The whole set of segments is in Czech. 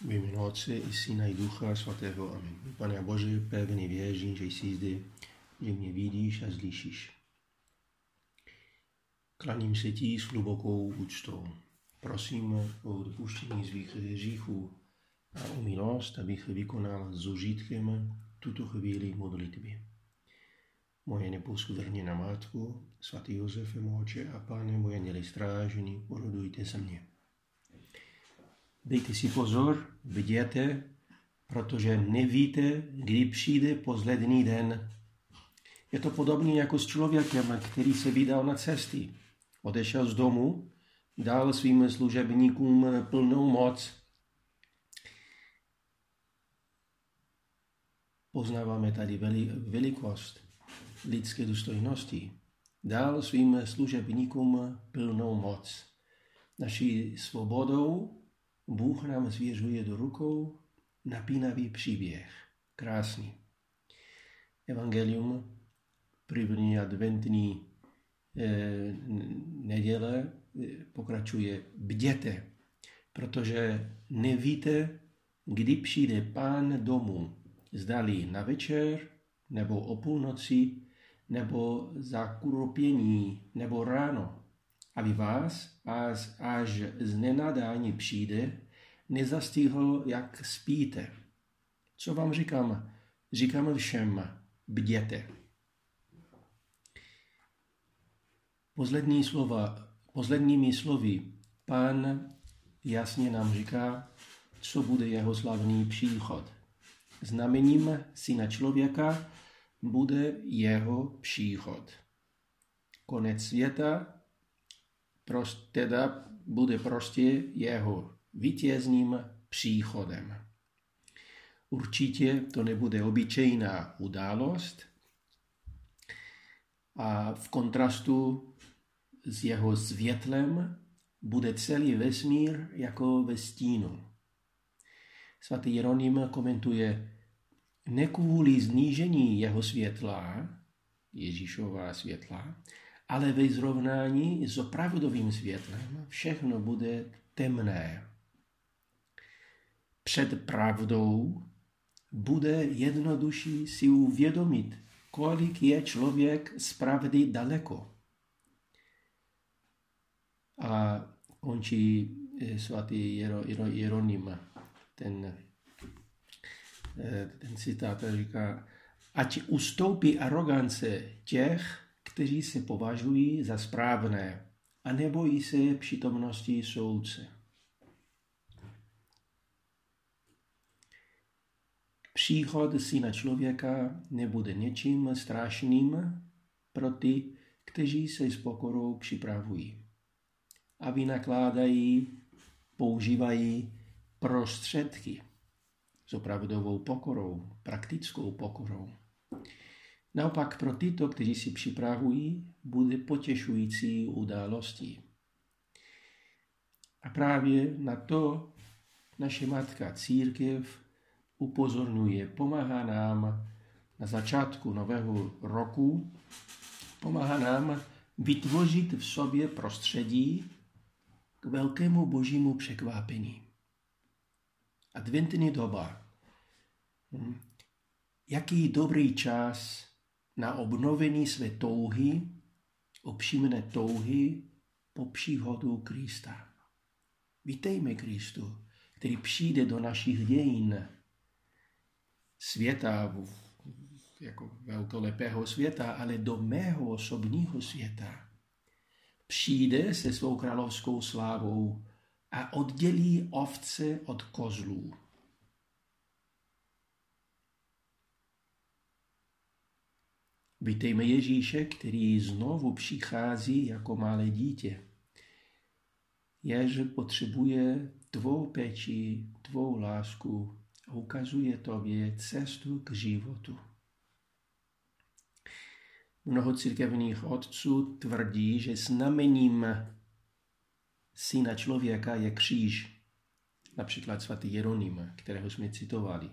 V jménu Otce i Syna i Ducha Svatého. Amen. Pane Bože, pevný věřím, že jsi zde, že mě vidíš a slyšíš. Klaním se ti s hlubokou úctou. Prosím o odpuštění svých hříchů a o milost, abych vykonal s užitkem tuto chvíli modlitby. Moje neposkvrněná matku, svatý Josef, moče a pane moje strážení, porodujte se mě. Dejte si pozor, viděte, protože nevíte, kdy přijde poslední den. Je to podobně jako s člověkem, který se vydal na cesty. Odešel z domu, dal svým služebníkům plnou moc. Poznáváme tady velikost lidské důstojnosti. Dal svým služebníkům plnou moc. Naší svobodou Bůh nám zvěřuje do rukou napínavý příběh. Krásný. Evangelium první adventní eh, neděle eh, pokračuje bděte, protože nevíte, kdy přijde pán domů, zdali na večer, nebo o půlnoci, nebo za kuropění, nebo ráno aby vás, až, až z nenadání přijde, nezastihl, jak spíte. Co vám říkám? Říkám všem, bděte. Poslední slova, posledními slovy pán jasně nám říká, co bude jeho slavný příchod. Znamením syna člověka bude jeho příchod. Konec světa prost, teda bude prostě jeho vítězným příchodem. Určitě to nebude obyčejná událost a v kontrastu s jeho světlem bude celý vesmír jako ve stínu. Svatý Jeroným komentuje, ne kvůli znížení jeho světla, Ježíšová světla, ale ve zrovnání s opravdovým světlem všechno bude temné. Před pravdou bude jednodušší si uvědomit, kolik je člověk z pravdy daleko. A končí eh, svatý Jeronym ten, eh, ten citát říká, ať ustoupí arogance těch, kteří se považují za správné a nebojí se přítomnosti soudce. Příchod syna člověka nebude něčím strašným pro ty, kteří se s pokorou připravují a vynakládají, používají prostředky s opravdovou pokorou, praktickou pokorou. Naopak pro tyto, kteří si připravují, bude potěšující událostí. A právě na to naše matka církev upozorňuje, pomáhá nám na začátku nového roku, pomáhá nám vytvořit v sobě prostředí k velkému božímu překvápení. Adventní doba. Hm, jaký dobrý čas na obnovení své touhy, upřímné touhy po příhodu Krista. Vítejme Kristu, který přijde do našich dějin světa, jako velkolepého světa, ale do mého osobního světa. Přijde se svou královskou slávou a oddělí ovce od kozlů. Vítejme Ježíše, který znovu přichází jako malé dítě. Jež potřebuje tvou péči, tvou lásku a ukazuje tobě cestu k životu. Mnoho církevních otců tvrdí, že znamením syna člověka je kříž. Například svatý Jeroným, kterého jsme citovali.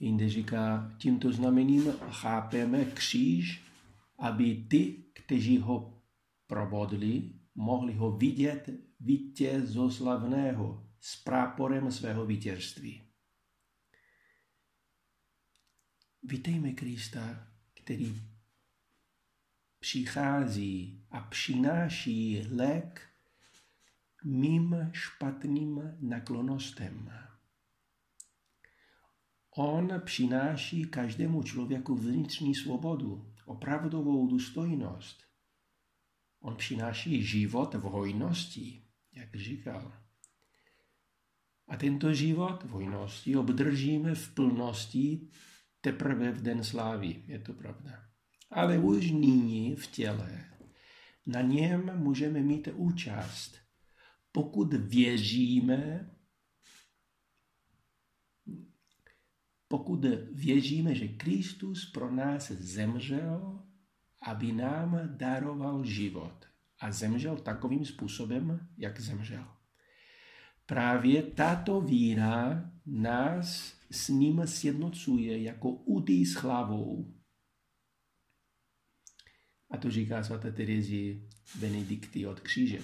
Jinde říká, tímto znamením chápeme kříž, aby ty, kteří ho probodli, mohli ho vidět vítězoslavného, s práporem svého vítězství. Vítejme Krista, který přichází a přináší lék mým špatným naklonostem. On přináší každému člověku vnitřní svobodu, opravdovou důstojnost. On přináší život v hojnosti, jak říkal. A tento život v hojnosti obdržíme v plnosti teprve v den slávy, je to pravda. Ale už nyní v těle na něm můžeme mít účast, pokud věříme, pokud věříme, že Kristus pro nás zemřel, aby nám daroval život. A zemřel takovým způsobem, jak zemřel. Právě tato víra nás s ním sjednocuje jako údy s hlavou. A to říká svaté Terezi Benedikty od kříže,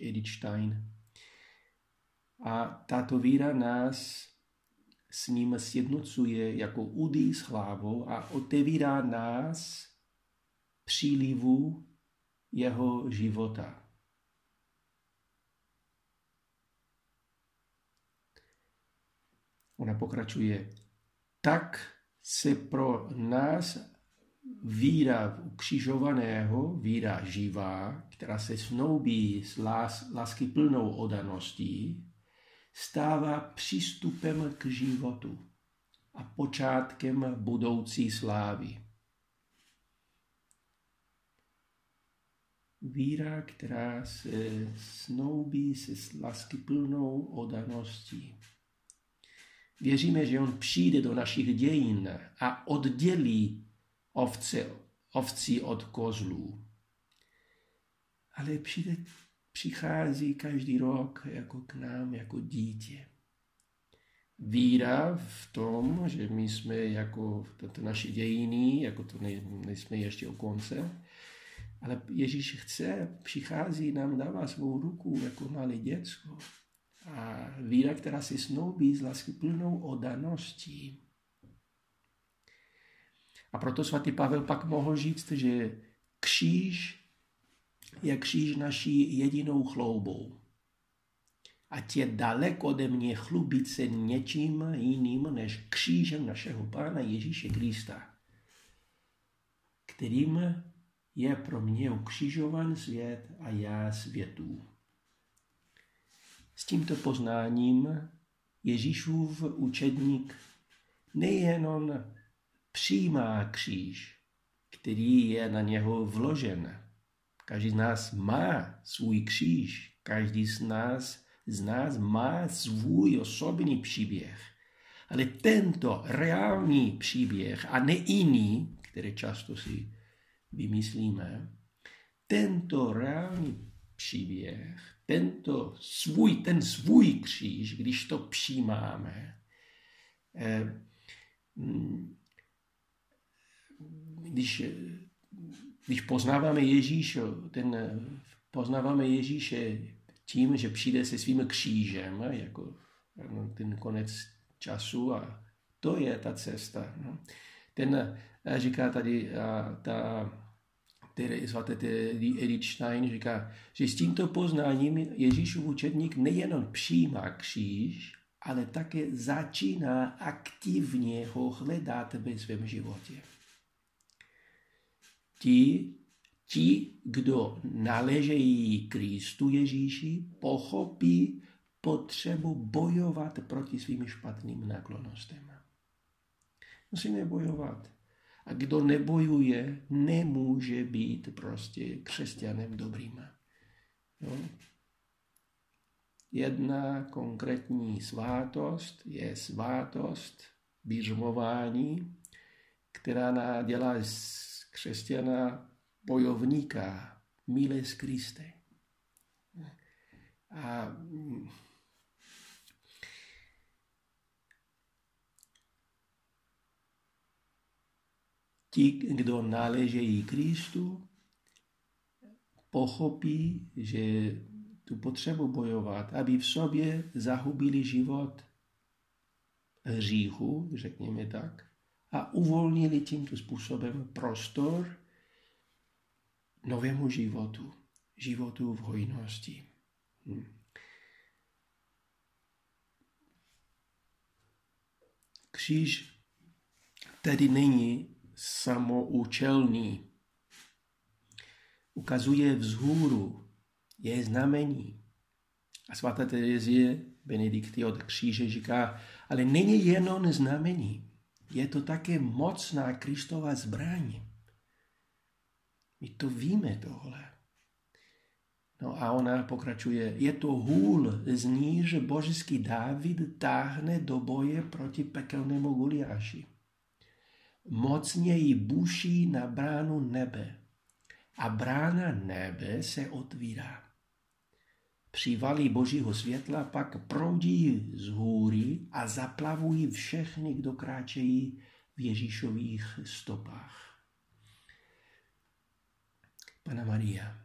Edith Stein. A tato víra nás s ním sjednocuje jako údy s hlavou a otevírá nás přílivu jeho života. Ona pokračuje, tak se pro nás víra ukřižovaného, víra živá, která se snoubí s lás, lásky plnou odaností, stává přístupem k životu a počátkem budoucí slávy. Víra, která se snoubí se s lásky plnou odaností. Věříme, že on přijde do našich dějin a oddělí ovce, ovci od kozlů. Ale přijde, přichází každý rok jako k nám, jako dítě. Víra v tom, že my jsme jako to naše dějiny, jako to ne, nejsme ještě u konce, ale Ježíš chce, přichází, nám dává svou ruku jako malé děcko a víra, která se snoubí s lásky plnou odaností. A proto svatý Pavel pak mohl říct, že kříž je kříž naší jedinou chloubou. A je daleko ode mě chlubit se něčím jiným než křížem našeho Pána Ježíše Krista, kterým je pro mě ukřižovan svět a já světů. S tímto poznáním Ježíšův učedník nejenom přijímá kříž, který je na něho vložen. Každý z nás má svůj kříž, každý z nás, z nás má svůj osobní příběh. Ale tento reálný příběh a ne jiný, který často si vymyslíme, tento reálný příběh tento svůj, ten svůj kříž, když to přijímáme, eh, mm, když, když poznáváme Ježíše, ten, poznáváme Ježíše tím, že přijde se svým křížem, jako no, ten konec času a to je ta cesta. No. Ten eh, říká tady ta svaté Edith Stein říká, že s tímto poznáním Ježíšův učedník nejenom přijímá kříž, ale také začíná aktivně ho hledat ve svém životě. Ti, ti, kdo náležejí Kristu Ježíši, pochopí potřebu bojovat proti svým špatným naklonostem. Musíme bojovat a kdo nebojuje, nemůže být prostě křesťanem dobrým. Jo? Jedna konkrétní svátost je svátost bířmování, která dělá křesťana bojovníka, miles Kriste. A Ti, kdo náležejí Kristu, pochopí, že tu potřebu bojovat, aby v sobě zahubili život hříchu, řekněme tak, a uvolnili tímto způsobem prostor novému životu, životu v hojnosti. Hm. Kříž tedy není samoučelný. Ukazuje vzhůru, je znamení. A svatá Terezie Benedikty od kříže říká, ale není jenom znamení, je to také mocná Kristova zbraň. My to víme tohle. No a ona pokračuje, je to hůl, z níž božský David táhne do boje proti pekelnému Goliáši. Mocně jí buší na bránu nebe a brána nebe se otvírá. Přivalí božího světla pak proudí z hůry a zaplavují všechny, kdo kráčejí v Ježíšových stopách. Pana Maria.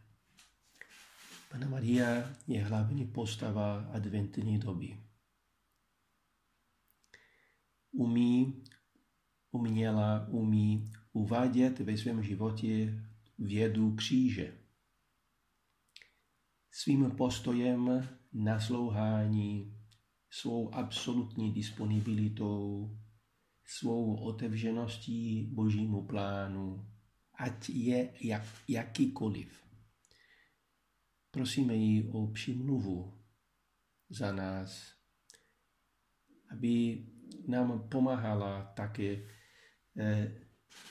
Pana Maria je hlavní postava adventní doby. Umí, uměla, umí uvádět ve svém životě vědu kříže svým postojem naslouhání, svou absolutní disponibilitou, svou otevřeností božímu plánu, ať je jak, jakýkoliv. Prosíme ji o přimluvu za nás, aby nám pomáhala také eh,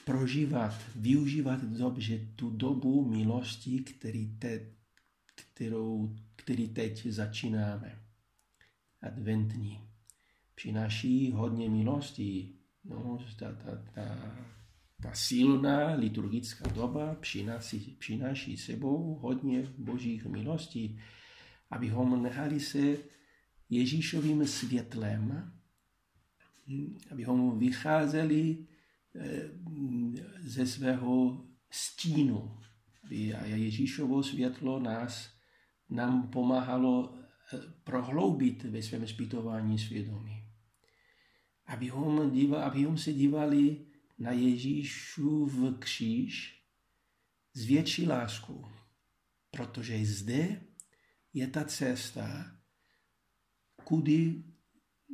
prožívat, využívat dobře tu dobu milosti, který te, kterou, který teď začínáme. Adventní. Přináší hodně milostí. No, ta, ta, ta, ta silná liturgická doba přináší, přináší sebou hodně božích milostí, abychom nehali se Ježíšovým světlem, abychom vycházeli eh, ze svého stínu, a Ježíšovo světlo nás, nám pomáhalo eh, prohloubit ve svém zpytování svědomí. Abychom, díva, abychom se dívali na Ježíšův kříž s větší láskou, protože zde je ta cesta, kudy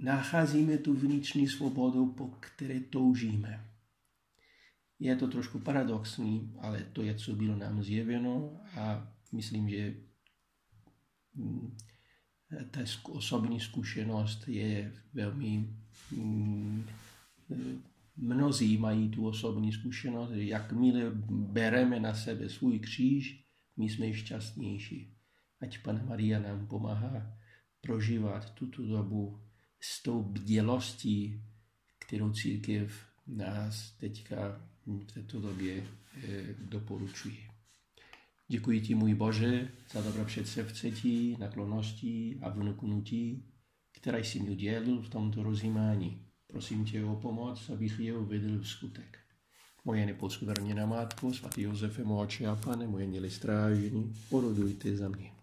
nacházíme tu vnitřní svobodu, po které toužíme. Je to trošku paradoxní, ale to je, co bylo nám zjeveno a myslím, že ta osobní zkušenost je velmi... Mm, mnozí mají tu osobní zkušenost, že jakmile bereme na sebe svůj kříž, my jsme šťastnější. Ať Pan Maria nám pomáhá prožívat tuto dobu s tou bdělostí, kterou církev nás teďka v této době eh, doporučuji. Děkuji ti, můj Bože, za dobro předsevcetí, naklonosti a vnuknutí, které jsi mi udělil v tomto rozjímání. Prosím tě o pomoc, abych je uvedl v skutek. Moje neposkvrněná Matko, svatý Josefe, moje a pane, moje měli strážení, porodujte za mě.